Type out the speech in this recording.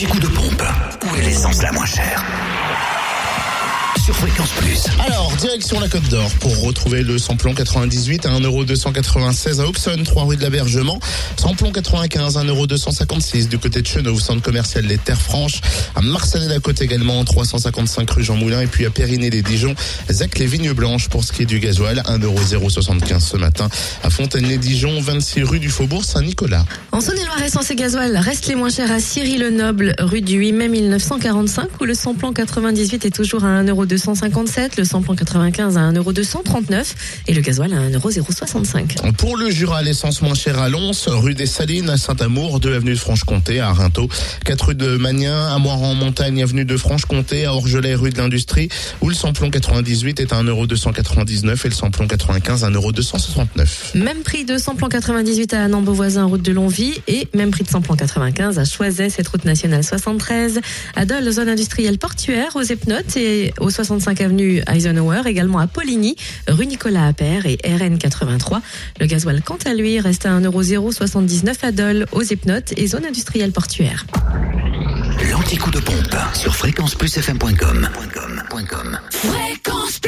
L'anti-coup de pompe. Où est l'essence la moins chère? Sur Fréquence Plus. Alors, direction la Côte d'Or pour retrouver le samplon 98 à 1,296€ à Auxonne, 3 rue de l'Abergement. Samplon 95 à 1,256€ du côté de Chenauve, centre commercial des Terres Franches. À Marseille-la-Côte également, 355 rue Jean Moulin. Et puis à Périnée-les-Dijon, Zac les Vignes Blanches pour ce qui est du gasoil, 1,075€ ce matin. À Fontaine-les-Dijon, 26 rue du Faubourg Saint-Nicolas. En Saône-et-Loire, essence et gasoil restent les moins chers à Cyril-le-Noble, rue du 8 mai 1945, où le samplon 98 est toujours à 1,257€, le samplon 95 à 1,239€ et le gasoil à 1,065€. Pour le Jura, l'essence moins chère à Lons, rue des Salines, à Saint-Amour, 2 avenue de Franche-Comté, à Rinto, 4 rue de Magnin, à Moiran-en-Montagne, avenue de Franche-Comté, à Orgelet, rue de l'Industrie, où le samplon 98 est à 1,299€ et le samplon 95 à 1,269€. Même prix de samplon 98 à Annan-Beauvoisin, route de Longvie et même prix de samplon 95 à Choiset, cette route nationale 73, à Dole, zone industrielle portuaire, aux Epnotes et au 65 avenue Eisenhower, également à Poligny, rue Nicolas Appert et RN 83. Le gasoil, quant à lui, reste à 1,079€ à Dole, aux Epnotes et zone industrielle portuaire. L'anti-coup de pompe sur fréquenceplusfm.com. Fréquence